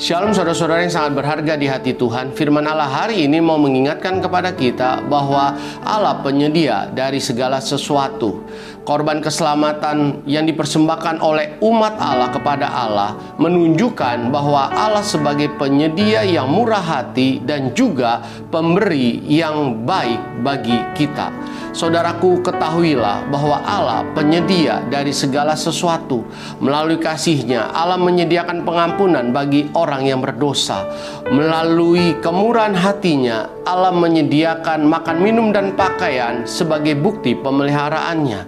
Shalom saudara-saudara yang sangat berharga di hati Tuhan. Firman Allah hari ini mau mengingatkan kepada kita bahwa Allah penyedia dari segala sesuatu. Korban keselamatan yang dipersembahkan oleh umat Allah kepada Allah Menunjukkan bahwa Allah sebagai penyedia yang murah hati Dan juga pemberi yang baik bagi kita Saudaraku ketahuilah bahwa Allah penyedia dari segala sesuatu. Melalui kasihnya Allah menyediakan pengampunan bagi orang yang berdosa. Melalui kemurahan hatinya Allah menyediakan makan minum dan pakaian sebagai bukti pemeliharaannya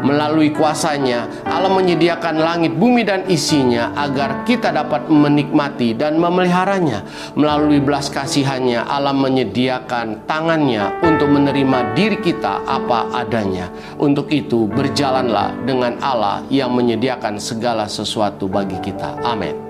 Melalui kuasanya Allah menyediakan langit bumi dan isinya Agar kita dapat menikmati dan memeliharanya Melalui belas kasihannya Allah menyediakan tangannya untuk menerima diri kita apa adanya. Untuk itu, berjalanlah dengan Allah yang menyediakan segala sesuatu bagi kita. Amin.